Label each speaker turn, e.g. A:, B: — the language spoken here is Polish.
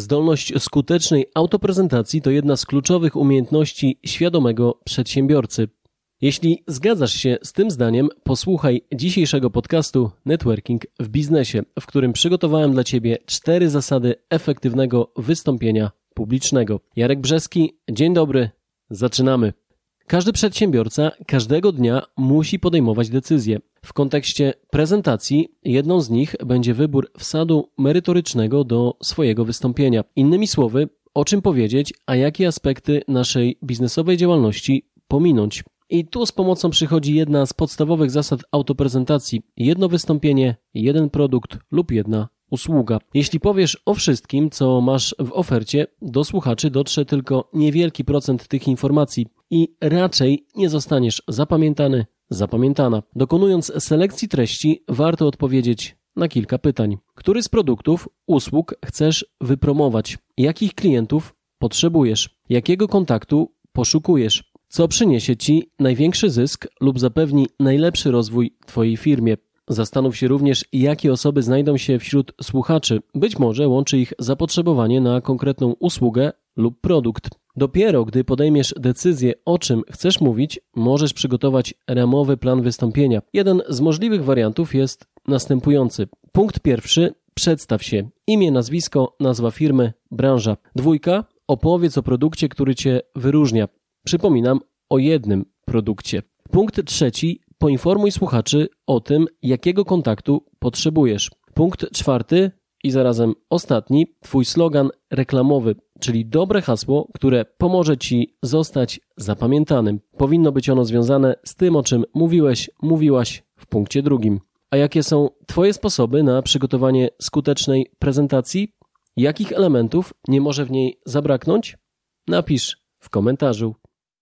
A: zdolność skutecznej autoprezentacji to jedna z kluczowych umiejętności świadomego przedsiębiorcy. Jeśli zgadzasz się z tym zdaniem, posłuchaj dzisiejszego podcastu Networking w biznesie, w którym przygotowałem dla Ciebie cztery zasady efektywnego wystąpienia publicznego. Jarek Brzeski, dzień dobry, zaczynamy. Każdy przedsiębiorca każdego dnia musi podejmować decyzje. W kontekście prezentacji jedną z nich będzie wybór wsadu merytorycznego do swojego wystąpienia. Innymi słowy, o czym powiedzieć, a jakie aspekty naszej biznesowej działalności pominąć. I tu z pomocą przychodzi jedna z podstawowych zasad autoprezentacji: jedno wystąpienie, jeden produkt lub jedna usługa. Jeśli powiesz o wszystkim, co masz w ofercie, do słuchaczy dotrze tylko niewielki procent tych informacji i raczej nie zostaniesz zapamiętany, zapamiętana. Dokonując selekcji treści, warto odpowiedzieć na kilka pytań. Który z produktów, usług chcesz wypromować? Jakich klientów potrzebujesz? Jakiego kontaktu poszukujesz? Co przyniesie Ci największy zysk lub zapewni najlepszy rozwój Twojej firmie? Zastanów się również, jakie osoby znajdą się wśród słuchaczy. Być może łączy ich zapotrzebowanie na konkretną usługę lub produkt. Dopiero gdy podejmiesz decyzję, o czym chcesz mówić, możesz przygotować ramowy plan wystąpienia. Jeden z możliwych wariantów jest następujący. Punkt pierwszy: przedstaw się. Imię, nazwisko, nazwa firmy, branża. Dwójka: opowiedz o produkcie, który cię wyróżnia. Przypominam o jednym produkcie. Punkt trzeci: poinformuj słuchaczy o tym, jakiego kontaktu potrzebujesz. Punkt czwarty i zarazem ostatni, Twój slogan reklamowy, czyli dobre hasło, które pomoże Ci zostać zapamiętanym. Powinno być ono związane z tym, o czym mówiłeś, mówiłaś w punkcie drugim. A jakie są Twoje sposoby na przygotowanie skutecznej prezentacji? Jakich elementów nie może w niej zabraknąć? Napisz w komentarzu.